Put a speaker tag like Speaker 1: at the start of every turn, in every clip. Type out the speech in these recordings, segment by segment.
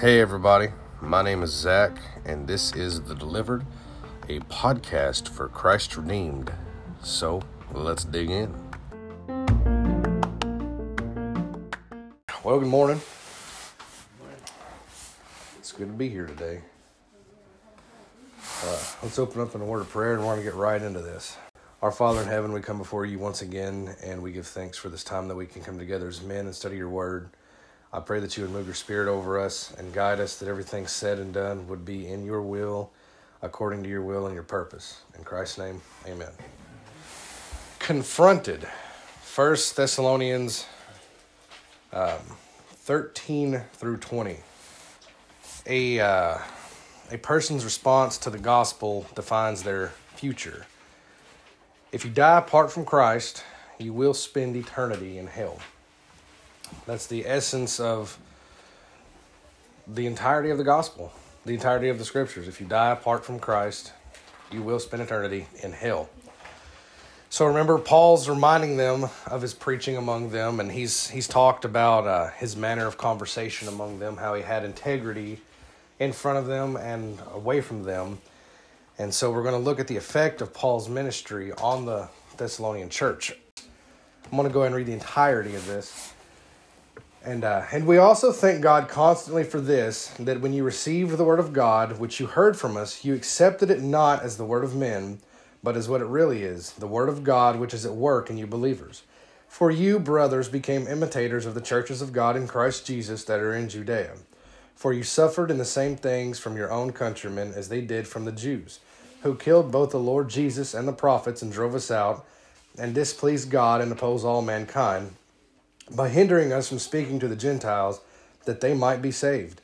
Speaker 1: Hey, everybody. My name is Zach, and this is The Delivered, a podcast for Christ Redeemed. So, let's dig in. Well, good morning. It's good to be here today. Uh, let's open up in a word of prayer and we're going to get right into this. Our Father in heaven, we come before you once again and we give thanks for this time that we can come together as men and study your word. I pray that you would move your spirit over us and guide us, that everything said and done would be in your will, according to your will and your purpose. In Christ's name, amen. Confronted. First Thessalonians um, 13 through 20. A, uh, a person's response to the gospel defines their future. If you die apart from Christ, you will spend eternity in hell. That's the essence of the entirety of the gospel, the entirety of the scriptures. If you die apart from Christ, you will spend eternity in hell. So remember, Paul's reminding them of his preaching among them, and he's he's talked about uh, his manner of conversation among them, how he had integrity in front of them and away from them. And so we're going to look at the effect of Paul's ministry on the Thessalonian church. I'm going to go ahead and read the entirety of this. And, uh, and we also thank God constantly for this that when you received the word of God, which you heard from us, you accepted it not as the word of men, but as what it really is the word of God, which is at work in you believers. For you, brothers, became imitators of the churches of God in Christ Jesus that are in Judea. For you suffered in the same things from your own countrymen as they did from the Jews, who killed both the Lord Jesus and the prophets and drove us out, and displeased God and opposed all mankind by hindering us from speaking to the Gentiles that they might be saved.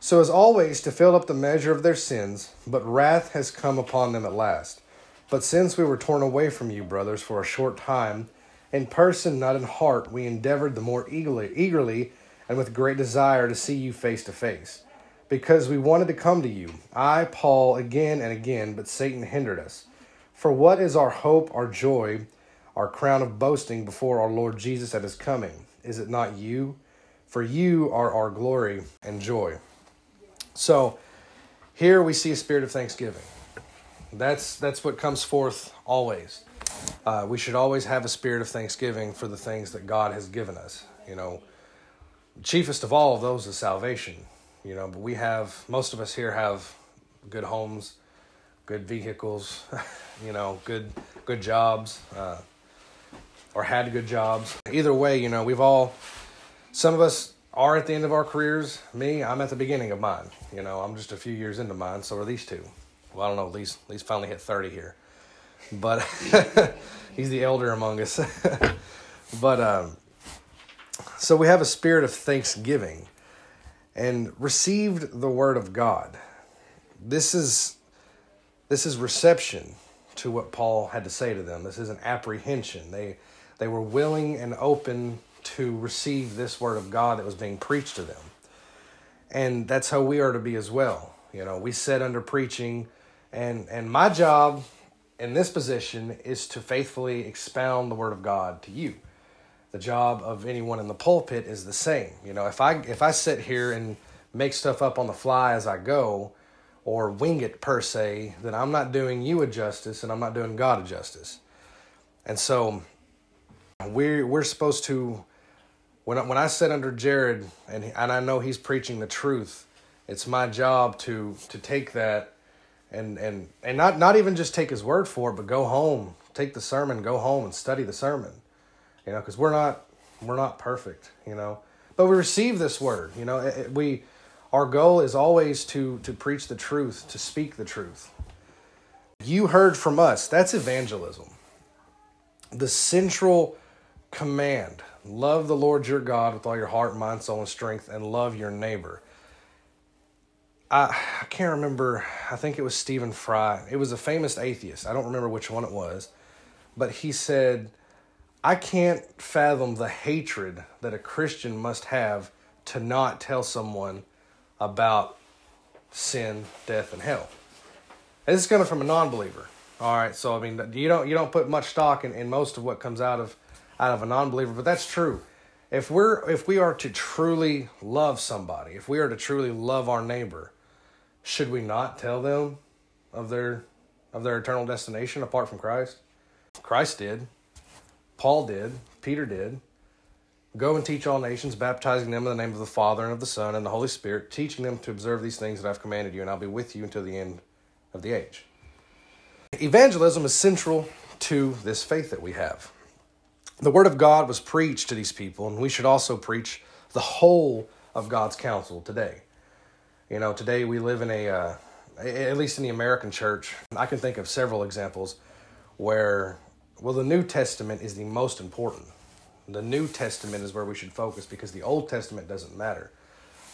Speaker 1: So, as always, to fill up the measure of their sins, but wrath has come upon them at last. But since we were torn away from you, brothers, for a short time, in person, not in heart, we endeavored the more eagerly, eagerly and with great desire to see you face to face, because we wanted to come to you, I, Paul, again and again, but Satan hindered us. For what is our hope, our joy, our crown of boasting before our Lord Jesus at his coming? Is it not you? For you are our glory and joy. So here we see a spirit of thanksgiving. That's that's what comes forth always. Uh, we should always have a spirit of thanksgiving for the things that God has given us. You know, chiefest of all of those is salvation. You know, but we have most of us here have good homes, good vehicles, you know, good good jobs. Uh, or had good jobs. Either way, you know, we've all, some of us are at the end of our careers. Me, I'm at the beginning of mine. You know, I'm just a few years into mine. So are these two. Well, I don't know. These these finally hit 30 here, but he's the elder among us. but um, so we have a spirit of thanksgiving, and received the word of God. This is this is reception to what Paul had to say to them. This is an apprehension. They they were willing and open to receive this word of God that was being preached to them. And that's how we are to be as well. You know, we sit under preaching and and my job in this position is to faithfully expound the word of God to you. The job of anyone in the pulpit is the same. You know, if I if I sit here and make stuff up on the fly as I go or wing it per se, then I'm not doing you a justice and I'm not doing God a justice. And so we're we're supposed to when I, when I sit under Jared and and I know he's preaching the truth, it's my job to to take that and and and not not even just take his word for it, but go home, take the sermon, go home and study the sermon. You know, because we're not we're not perfect, you know, but we receive this word. You know, it, we our goal is always to to preach the truth, to speak the truth. You heard from us. That's evangelism. The central command love the Lord your God with all your heart, mind, soul, and strength, and love your neighbor. I, I can't remember, I think it was Stephen Fry. It was a famous atheist. I don't remember which one it was, but he said, I can't fathom the hatred that a Christian must have to not tell someone about sin, death, and hell. And this is coming from a non believer. All right, so I mean, you don't you don't put much stock in, in most of what comes out of out of a non-believer, but that's true. If we're if we are to truly love somebody, if we are to truly love our neighbor, should we not tell them of their of their eternal destination apart from Christ? Christ did. Paul did. Peter did. Go and teach all nations, baptizing them in the name of the Father and of the Son and the Holy Spirit, teaching them to observe these things that I've commanded you, and I'll be with you until the end of the age. Evangelism is central to this faith that we have. The Word of God was preached to these people, and we should also preach the whole of God's counsel today. You know, today we live in a, uh, at least in the American church, I can think of several examples where, well, the New Testament is the most important. The New Testament is where we should focus because the Old Testament doesn't matter.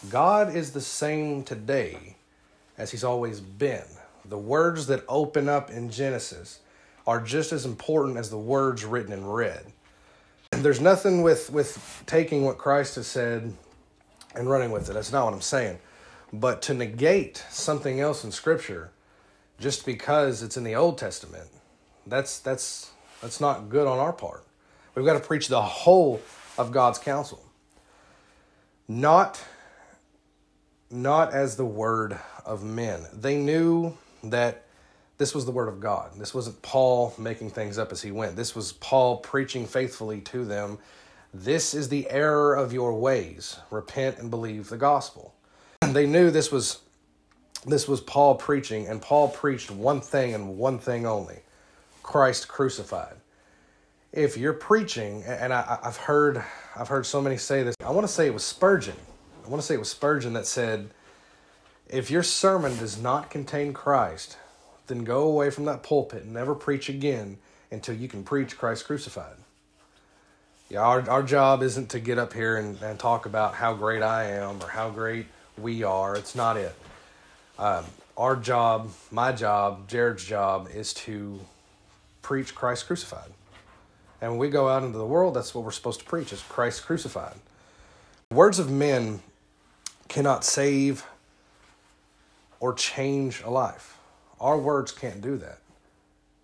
Speaker 1: God is the same today as He's always been. The words that open up in Genesis are just as important as the words written in red. There's nothing with, with taking what Christ has said and running with it. That's not what I'm saying. But to negate something else in Scripture just because it's in the Old Testament, that's that's that's not good on our part. We've got to preach the whole of God's counsel. Not not as the word of men. They knew that this was the word of God. This wasn't Paul making things up as he went. This was Paul preaching faithfully to them. This is the error of your ways. Repent and believe the gospel. And they knew this was this was Paul preaching, and Paul preached one thing and one thing only Christ crucified. If you're preaching, and I, have heard I've heard so many say this, I want to say it was Spurgeon. I want to say it was Spurgeon that said, if your sermon does not contain Christ, then go away from that pulpit and never preach again until you can preach Christ crucified. Yeah, our, our job isn't to get up here and, and talk about how great I am or how great we are. It's not it. Um, our job, my job, Jared's job, is to preach Christ crucified. And when we go out into the world, that's what we're supposed to preach is Christ crucified. Words of men cannot save or change a life. Our words can't do that.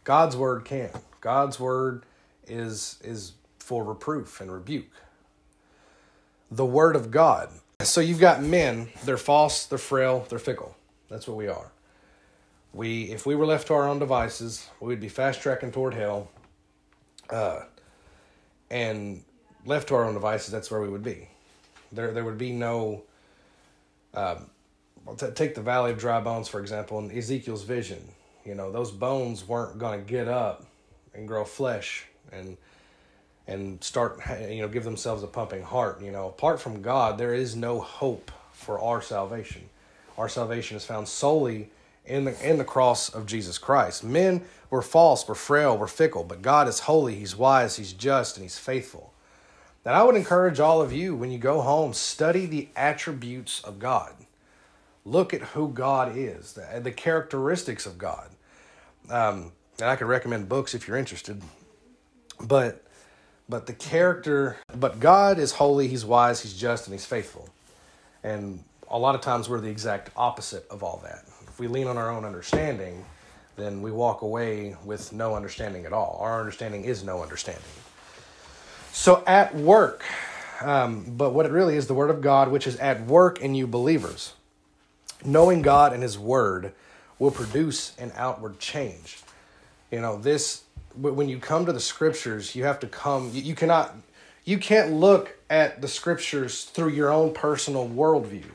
Speaker 1: God's word can. God's word is is for reproof and rebuke. The word of God. So you've got men, they're false, they're frail, they're fickle. That's what we are. We if we were left to our own devices, we would be fast tracking toward hell. Uh, and left to our own devices, that's where we would be. There there would be no well, t- take the valley of dry bones for example in ezekiel's vision you know those bones weren't going to get up and grow flesh and and start you know give themselves a pumping heart you know apart from god there is no hope for our salvation our salvation is found solely in the in the cross of jesus christ men were false were frail were fickle but god is holy he's wise he's just and he's faithful and i would encourage all of you when you go home study the attributes of god look at who God is, the, the characteristics of God. Um, and I could recommend books if you're interested. But but the character, but God is holy, He's wise, He's just, and He's faithful. And a lot of times we're the exact opposite of all that. If we lean on our own understanding, then we walk away with no understanding at all. Our understanding is no understanding. So at work, um, but what it really is, the Word of God, which is at work in you believers knowing God and His Word will produce an outward change. You know, this, when you come to the scriptures, you have to come, you cannot, you can't look at the scriptures through your own personal worldview.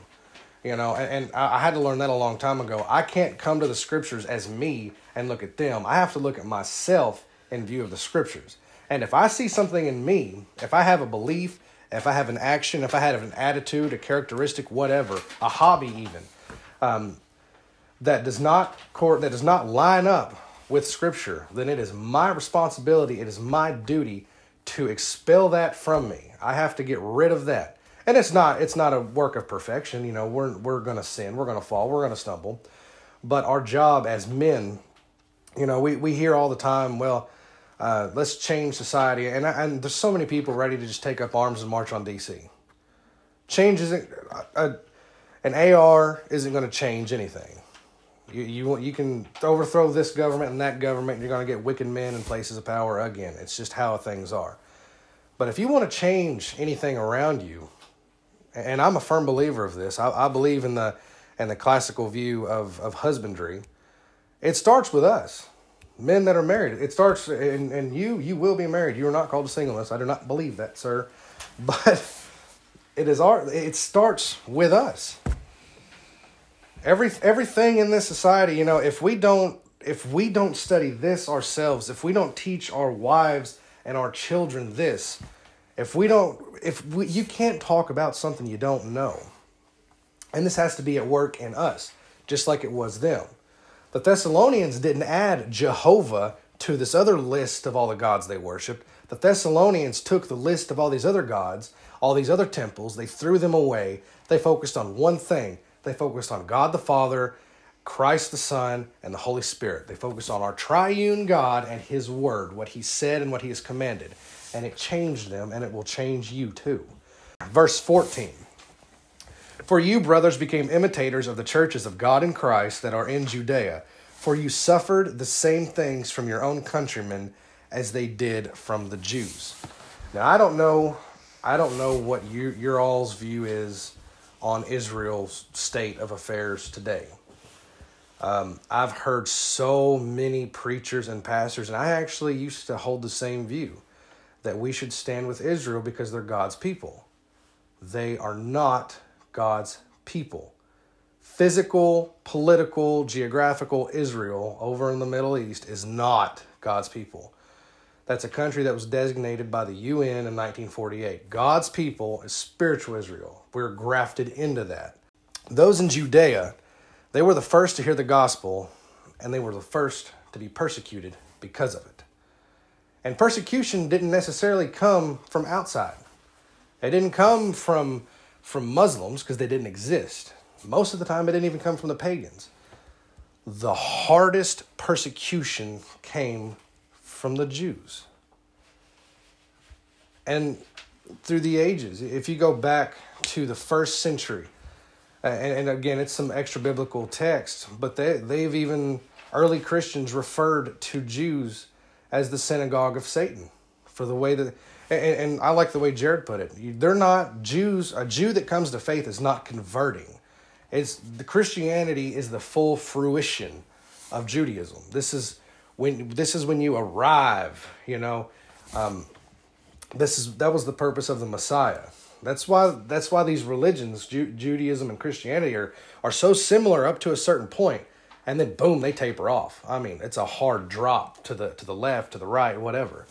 Speaker 1: You know, and, and I had to learn that a long time ago. I can't come to the scriptures as me and look at them. I have to look at myself in view of the scriptures. And if I see something in me, if I have a belief, if I have an action, if I have an attitude, a characteristic, whatever, a hobby even, um, that does not court that does not line up with Scripture, then it is my responsibility, it is my duty to expel that from me. I have to get rid of that. And it's not it's not a work of perfection. You know, we're we're gonna sin, we're gonna fall, we're gonna stumble. But our job as men, you know, we, we hear all the time, well, uh, let's change society. And, and there's so many people ready to just take up arms and march on DC. Change isn't, uh, an AR isn't going to change anything. You, you, you can overthrow this government and that government, and you're going to get wicked men in places of power again. It's just how things are. But if you want to change anything around you, and I'm a firm believer of this, I, I believe in the in the classical view of, of husbandry, it starts with us. Men that are married. It starts and, and you you will be married. You are not called to singleness. I do not believe that, sir. But it is our it starts with us. Every everything in this society, you know, if we don't if we don't study this ourselves, if we don't teach our wives and our children this, if we don't, if we, you can't talk about something you don't know. And this has to be at work in us, just like it was them. The Thessalonians didn't add Jehovah to this other list of all the gods they worshiped. The Thessalonians took the list of all these other gods, all these other temples, they threw them away. They focused on one thing. They focused on God the Father Christ the Son, and the Holy Spirit. They focused on our triune God and His Word, what He said and what He has commanded. And it changed them, and it will change you too. Verse 14 For you, brothers, became imitators of the churches of God in Christ that are in Judea, for you suffered the same things from your own countrymen as they did from the Jews. Now, I don't know. I don't know what you, your all's view is on Israel's state of affairs today. Um, I've heard so many preachers and pastors, and I actually used to hold the same view that we should stand with Israel because they're God's people. They are not God's people. Physical, political, geographical Israel over in the Middle East is not God's people. That's a country that was designated by the UN in 1948. God's people is spiritual Israel. We're grafted into that. Those in Judea, they were the first to hear the gospel, and they were the first to be persecuted because of it. And persecution didn't necessarily come from outside. It didn't come from from Muslims because they didn't exist. Most of the time it didn't even come from the pagans. The hardest persecution came from the Jews. And through the ages, if you go back to the first century, and, and again, it's some extra biblical text, but they, they've even, early Christians referred to Jews as the synagogue of Satan for the way that, and, and I like the way Jared put it. They're not Jews, a Jew that comes to faith is not converting. It's the Christianity is the full fruition of Judaism. This is when this is when you arrive, you know. Um, this is that was the purpose of the Messiah that's why that's why these religions, Ju- Judaism and Christianity, are are so similar up to a certain point, and then boom, they taper off. I mean, it's a hard drop to the to the left, to the right, whatever.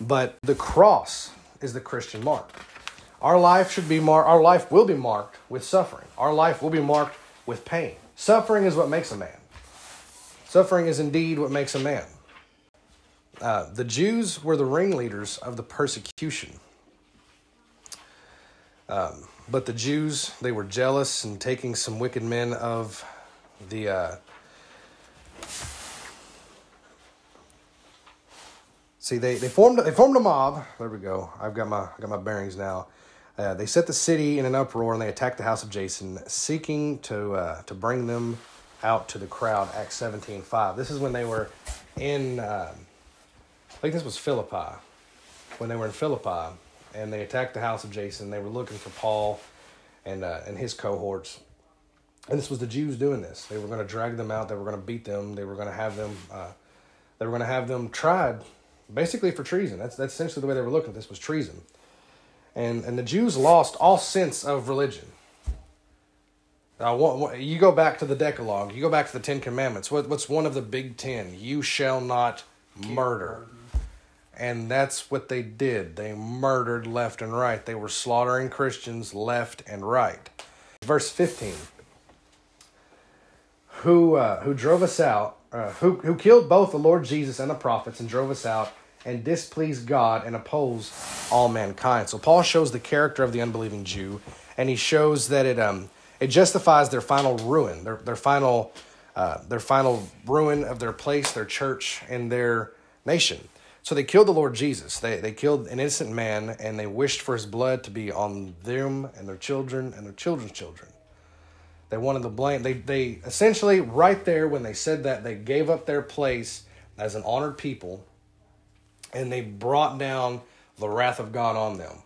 Speaker 1: But the cross is the Christian mark. Our life should be marked. Our life will be marked with suffering. Our life will be marked with pain. Suffering is what makes a man. Suffering is indeed what makes a man. Uh, the Jews were the ringleaders of the persecution um, but the Jews, they were jealous and taking some wicked men of the. Uh, see, they, they formed they formed a mob. There we go. I've got my I got my bearings now. Uh, they set the city in an uproar and they attacked the house of Jason, seeking to uh, to bring them out to the crowd. Acts seventeen five. This is when they were in. Uh, I think this was Philippi. When they were in Philippi, and they attacked the house of Jason. They were looking for Paul and uh, and his cohorts. And this was the Jews doing this. They were going to drag them out. They were going to beat them. They were going to have them. Uh, they were going to have them tried, basically for treason. That's that's essentially the way they were looking at this was treason. And and the Jews lost all sense of religion. Now, you go back to the Decalogue. You go back to the Ten Commandments. What, what's one of the big ten? You shall not murder. And that's what they did. They murdered left and right. They were slaughtering Christians left and right. Verse 15 Who, uh, who drove us out, uh, who, who killed both the Lord Jesus and the prophets and drove us out and displeased God and opposed all mankind. So Paul shows the character of the unbelieving Jew, and he shows that it, um, it justifies their final ruin, their, their, final, uh, their final ruin of their place, their church, and their nation. So they killed the Lord Jesus. They, they killed an innocent man and they wished for his blood to be on them and their children and their children's children. They wanted the blame. They, they essentially, right there when they said that, they gave up their place as an honored people and they brought down the wrath of God on them.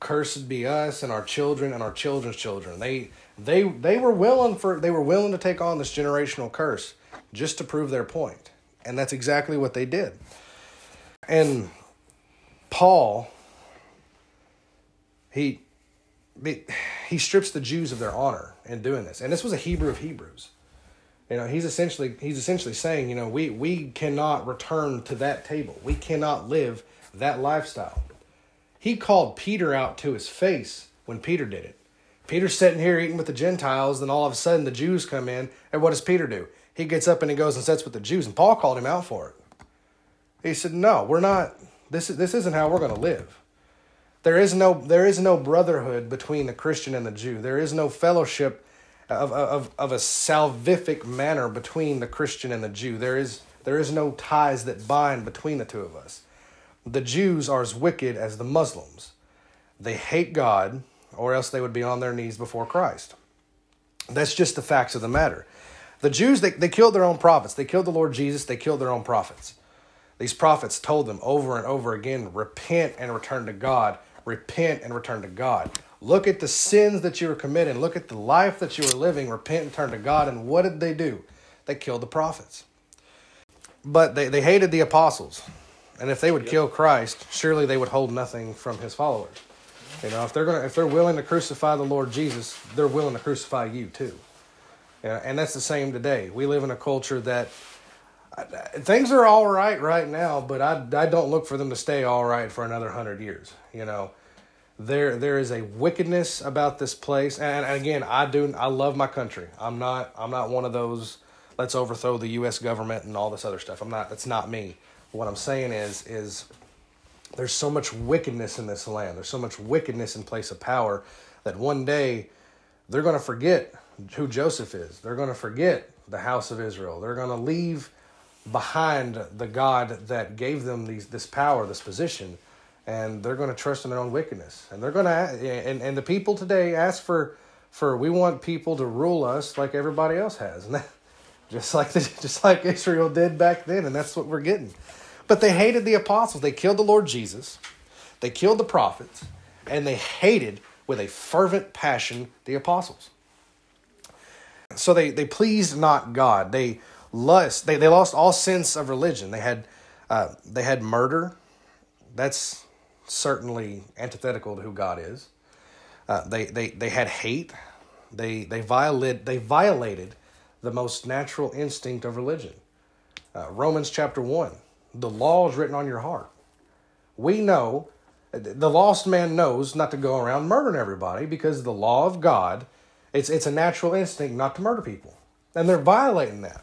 Speaker 1: Cursed be us and our children and our children's children. They they they were willing for they were willing to take on this generational curse just to prove their point. And that's exactly what they did. And Paul he he strips the Jews of their honor in doing this. And this was a Hebrew of Hebrews. You know, he's essentially he's essentially saying, you know, we we cannot return to that table. We cannot live that lifestyle. He called Peter out to his face when Peter did it. Peter's sitting here eating with the Gentiles, then all of a sudden the Jews come in, and what does Peter do? He gets up and he goes and sits with the Jews, and Paul called him out for it. He said, "No, we're not. This is this isn't how we're going to live. There is no there is no brotherhood between the Christian and the Jew. There is no fellowship of of of a salvific manner between the Christian and the Jew. There is there is no ties that bind between the two of us. The Jews are as wicked as the Muslims. They hate God, or else they would be on their knees before Christ. That's just the facts of the matter. The Jews, they, they killed their own prophets. They killed the Lord Jesus. They killed their own prophets. These prophets told them over and over again repent and return to God. Repent and return to God. Look at the sins that you were committing. Look at the life that you were living. Repent and turn to God. And what did they do? They killed the prophets. But they, they hated the apostles. And if they would yep. kill Christ, surely they would hold nothing from his followers. You know, if they're gonna if they're willing to crucify the Lord Jesus, they're willing to crucify you too. Yeah, and that's the same today. We live in a culture that things are all right right now, but I, I don't look for them to stay all right for another hundred years. You know, there there is a wickedness about this place, and, and again, I do I love my country. I'm not I'm not one of those let's overthrow the U.S. government and all this other stuff. I'm not. That's not me. What I'm saying is, is there's so much wickedness in this land. There's so much wickedness in place of power that one day they're going to forget who Joseph is. They're going to forget the house of Israel. They're going to leave behind the God that gave them these, this power, this position, and they're going to trust in their own wickedness. And they're going to, and, and the people today ask for, for we want people to rule us like everybody else has. And that, just like the, just like Israel did back then, and that's what we're getting. But they hated the apostles. They killed the Lord Jesus. They killed the prophets, and they hated with a fervent passion the apostles. So they they pleased not God. They lust. They they lost all sense of religion. They had uh, they had murder. That's certainly antithetical to who God is. Uh, they they they had hate. They they violated they violated the most natural instinct of religion. Uh, Romans chapter 1 the law is written on your heart. We know, the lost man knows not to go around murdering everybody because the law of God, it's, it's a natural instinct not to murder people. And they're violating that.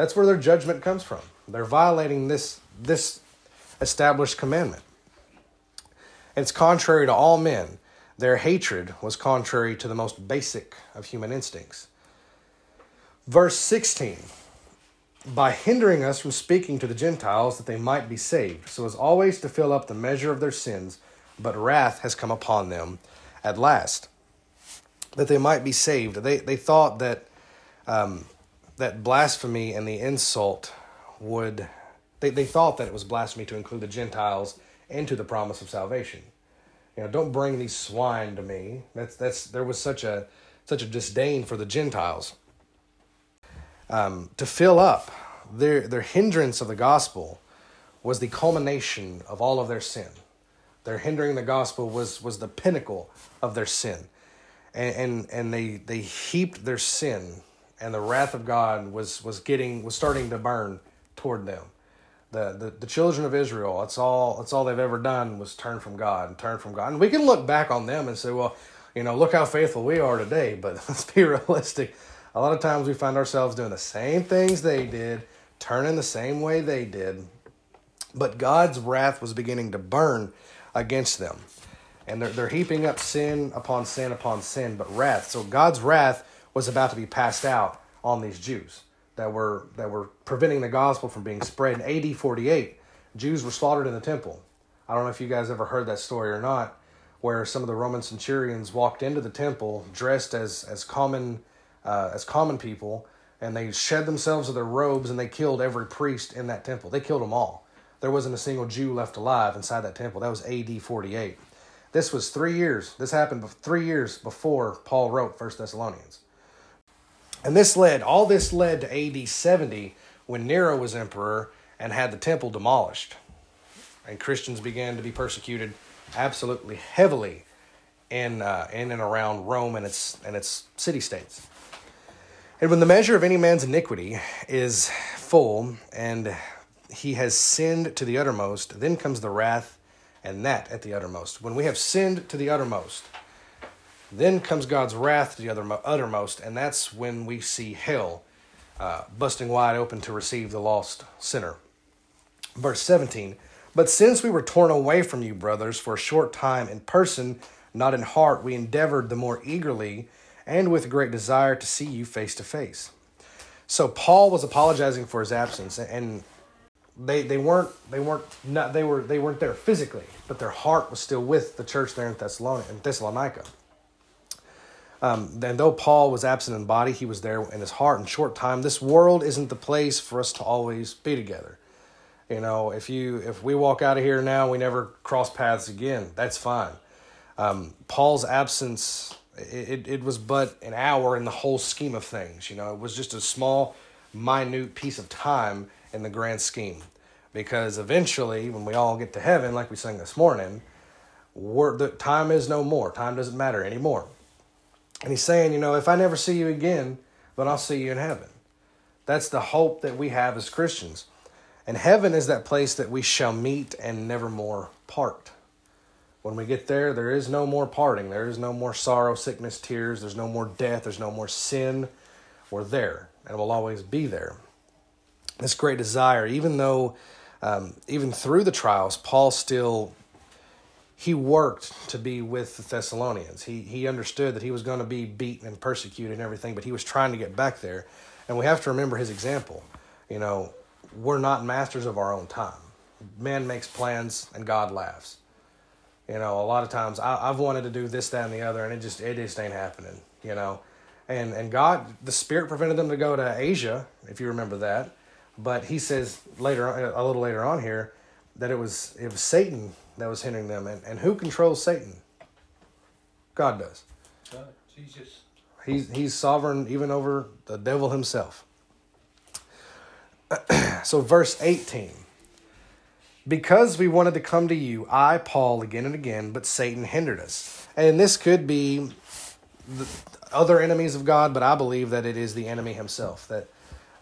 Speaker 1: That's where their judgment comes from. They're violating this, this established commandment. It's contrary to all men. Their hatred was contrary to the most basic of human instincts. Verse 16 by hindering us from speaking to the Gentiles that they might be saved, so as always to fill up the measure of their sins, but wrath has come upon them at last, that they might be saved. They, they thought that, um, that blasphemy and the insult would, they, they thought that it was blasphemy to include the Gentiles into the promise of salvation. You know, don't bring these swine to me. That's, that's, there was such a, such a disdain for the Gentiles um, to fill up their, their hindrance of the gospel was the culmination of all of their sin. Their hindering the gospel was, was the pinnacle of their sin. And, and, and they, they heaped their sin and the wrath of God was, was getting was starting to burn toward them. The, the, the children of Israel, that's all that's all they've ever done was turn from God and turn from God. And we can look back on them and say, well, you know, look how faithful we are today, but let's be realistic a lot of times we find ourselves doing the same things they did, turning the same way they did. But God's wrath was beginning to burn against them. And they're, they're heaping up sin upon sin upon sin, but wrath. So God's wrath was about to be passed out on these Jews that were that were preventing the gospel from being spread. In AD 48, Jews were slaughtered in the temple. I don't know if you guys ever heard that story or not, where some of the Roman centurions walked into the temple dressed as as common uh, as common people, and they shed themselves of their robes and they killed every priest in that temple. They killed them all. there wasn't a single Jew left alive inside that temple. That was AD 48. This was three years. This happened three years before Paul wrote First Thessalonians. And this led, all this led to AD 70 when Nero was emperor and had the temple demolished. And Christians began to be persecuted absolutely heavily in, uh, in and around Rome and its, and its city states. And when the measure of any man's iniquity is full and he has sinned to the uttermost, then comes the wrath and that at the uttermost. When we have sinned to the uttermost, then comes God's wrath to the uttermost, and that's when we see hell uh, busting wide open to receive the lost sinner. Verse 17 But since we were torn away from you, brothers, for a short time in person, not in heart, we endeavored the more eagerly and with great desire to see you face to face. So Paul was apologizing for his absence, and they they weren't they weren't not they were they weren't there physically, but their heart was still with the church there in Thessalonica. In Thessalonica. Um, and though Paul was absent in body, he was there in his heart in short time. This world isn't the place for us to always be together. You know, if you if we walk out of here now, we never cross paths again. That's fine. Um, Paul's absence it, it was but an hour in the whole scheme of things. You know, it was just a small, minute piece of time in the grand scheme. Because eventually, when we all get to heaven, like we sang this morning, the time is no more. Time doesn't matter anymore. And he's saying, you know, if I never see you again, then I'll see you in heaven. That's the hope that we have as Christians. And heaven is that place that we shall meet and never more part. When we get there, there is no more parting. There is no more sorrow, sickness, tears. There's no more death. There's no more sin. We're there, and we'll always be there. This great desire, even though, um, even through the trials, Paul still he worked to be with the Thessalonians. He he understood that he was going to be beaten and persecuted and everything, but he was trying to get back there. And we have to remember his example. You know, we're not masters of our own time. Man makes plans and God laughs. You know, a lot of times I, have wanted to do this, that, and the other, and it just it just ain't happening. You know, and and God, the Spirit prevented them to go to Asia, if you remember that. But He says later, a little later on here, that it was it was Satan that was hindering them. And, and who controls Satan? God does. God, Jesus. He's, he's sovereign even over the devil himself. so, verse 18. Because we wanted to come to you, I, Paul, again and again, but Satan hindered us. And this could be the other enemies of God, but I believe that it is the enemy himself, that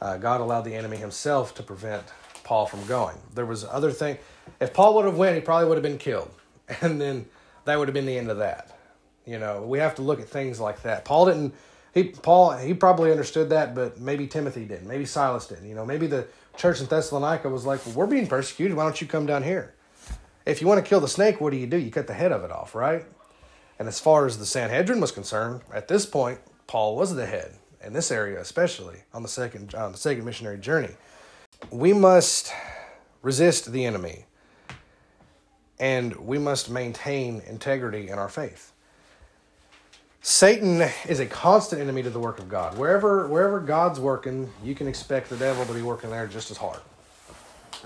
Speaker 1: uh, God allowed the enemy himself to prevent Paul from going. There was other thing. If Paul would have went, he probably would have been killed, and then that would have been the end of that. You know, we have to look at things like that. Paul didn't. He Paul he probably understood that, but maybe Timothy didn't. Maybe Silas didn't. You know, maybe the church in Thessalonica was like, well, "We're being persecuted. Why don't you come down here?" If you want to kill the snake, what do you do? You cut the head of it off, right? And as far as the Sanhedrin was concerned, at this point, Paul was the head in this area, especially on the second on the second missionary journey. We must resist the enemy and we must maintain integrity in our faith. Satan is a constant enemy to the work of God. Wherever wherever God's working, you can expect the devil to be working there just as hard.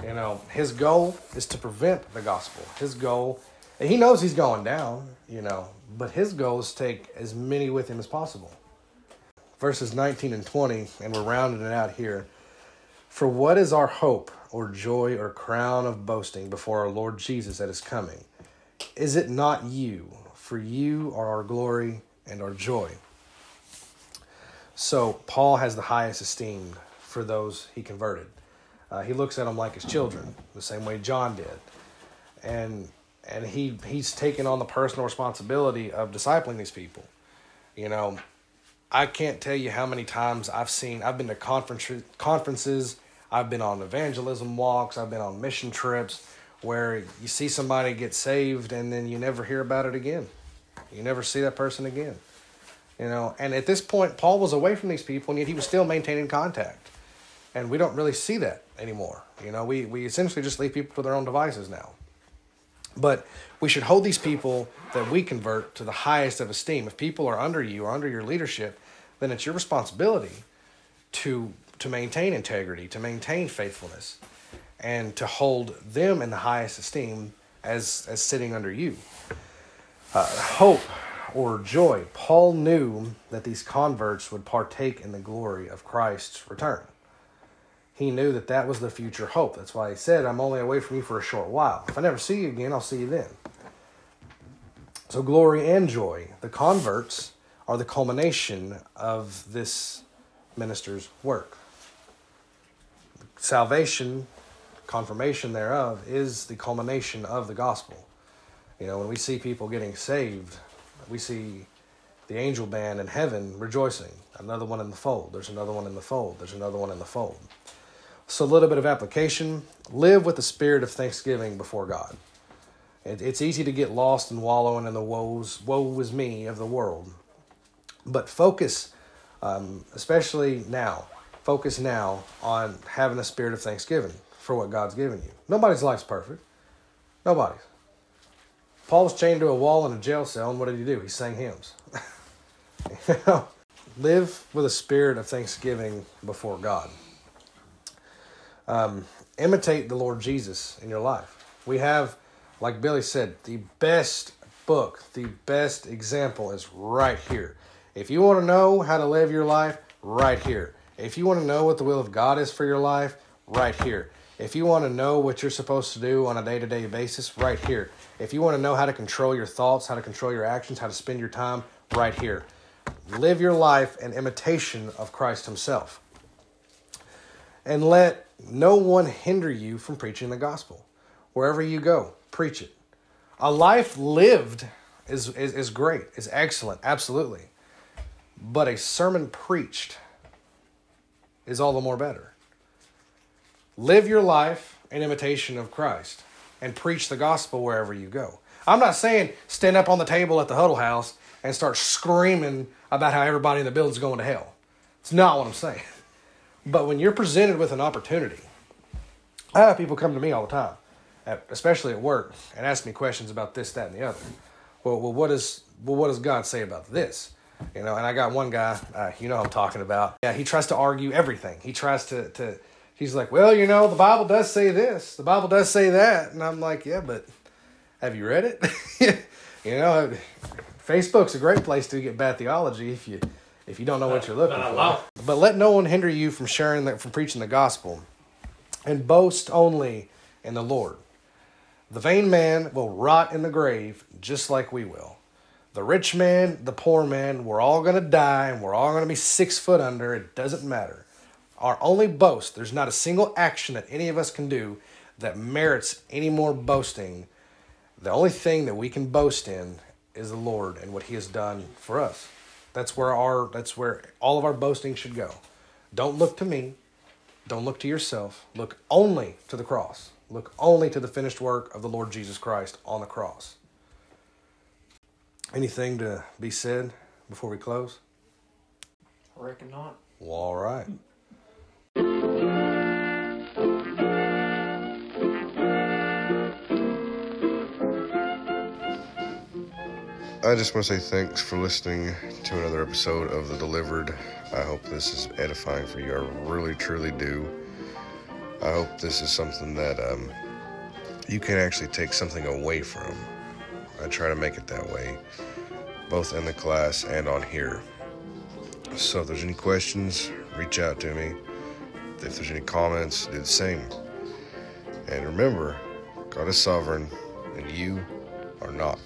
Speaker 1: You know, his goal is to prevent the gospel. His goal, and he knows he's going down, you know, but his goal is to take as many with him as possible. Verses 19 and 20, and we're rounding it out here. For what is our hope or joy or crown of boasting before our Lord Jesus at his coming? Is it not you? For you are our glory and our joy. So Paul has the highest esteem for those he converted. Uh, he looks at them like his children, the same way John did, and and he he's taken on the personal responsibility of discipling these people. You know, I can't tell you how many times I've seen I've been to conference conferences I've been on evangelism walks, I've been on mission trips where you see somebody get saved and then you never hear about it again. You never see that person again. You know, and at this point, Paul was away from these people, and yet he was still maintaining contact. And we don't really see that anymore. You know, we, we essentially just leave people to their own devices now. But we should hold these people that we convert to the highest of esteem. If people are under you or under your leadership, then it's your responsibility to to maintain integrity, to maintain faithfulness. and to hold them in the highest esteem as, as sitting under you. Uh, hope or joy. Paul knew that these converts would partake in the glory of Christ's return. He knew that that was the future hope. That's why he said, I'm only away from you for a short while. If I never see you again, I'll see you then. So, glory and joy. The converts are the culmination of this minister's work. Salvation, confirmation thereof, is the culmination of the gospel. You know, when we see people getting saved, we see the angel band in heaven rejoicing. Another one in the fold. There's another one in the fold. There's another one in the fold. So, a little bit of application. Live with the spirit of thanksgiving before God. It, it's easy to get lost and wallowing in the woes, woe is me of the world. But focus, um, especially now, focus now on having a spirit of thanksgiving for what God's given you. Nobody's life's perfect. Nobody's. Paul was chained to a wall in a jail cell, and what did he do? He sang hymns. Live with a spirit of thanksgiving before God. Um, imitate the Lord Jesus in your life. We have, like Billy said, the best book, the best example is right here. If you want to know how to live your life, right here. If you want to know what the will of God is for your life, right here. If you want to know what you're supposed to do on a day to day basis, right here. If you want to know how to control your thoughts, how to control your actions, how to spend your time, right here. Live your life in imitation of Christ Himself. And let no one hinder you from preaching the gospel. Wherever you go, preach it. A life lived is, is, is great, is excellent, absolutely. But a sermon preached is all the more better. Live your life in imitation of Christ and preach the gospel wherever you go. I'm not saying stand up on the table at the huddle house and start screaming about how everybody in the building's going to hell. It's not what I'm saying. But when you're presented with an opportunity, I have people come to me all the time, especially at work, and ask me questions about this, that, and the other. Well, well, what is well, what does God say about this? You know, and I got one guy, uh, you know, I'm talking about. Yeah, he tries to argue everything. He tries to to. He's like, well, you know, the Bible does say this, the Bible does say that, and I'm like, yeah, but have you read it? you know, Facebook's a great place to get bad theology if you if you don't know what you're looking for. But let no one hinder you from sharing the, from preaching the gospel, and boast only in the Lord. The vain man will rot in the grave just like we will. The rich man, the poor man, we're all going to die and we're all going to be six foot under. It doesn't matter. Our only boast, there's not a single action that any of us can do that merits any more boasting. The only thing that we can boast in is the Lord and what He has done for us. That's where our that's where all of our boasting should go. Don't look to me. Don't look to yourself. Look only to the cross. Look only to the finished work of the Lord Jesus Christ on the cross. Anything to be said before we close?
Speaker 2: I reckon not.
Speaker 1: Well, all right.
Speaker 3: I just want to say thanks for listening to another episode of The Delivered. I hope this is edifying for you. I really, truly do. I hope this is something that um, you can actually take something away from. I try to make it that way, both in the class and on here. So if there's any questions, reach out to me. If there's any comments, do the same. And remember, God is sovereign, and you are not.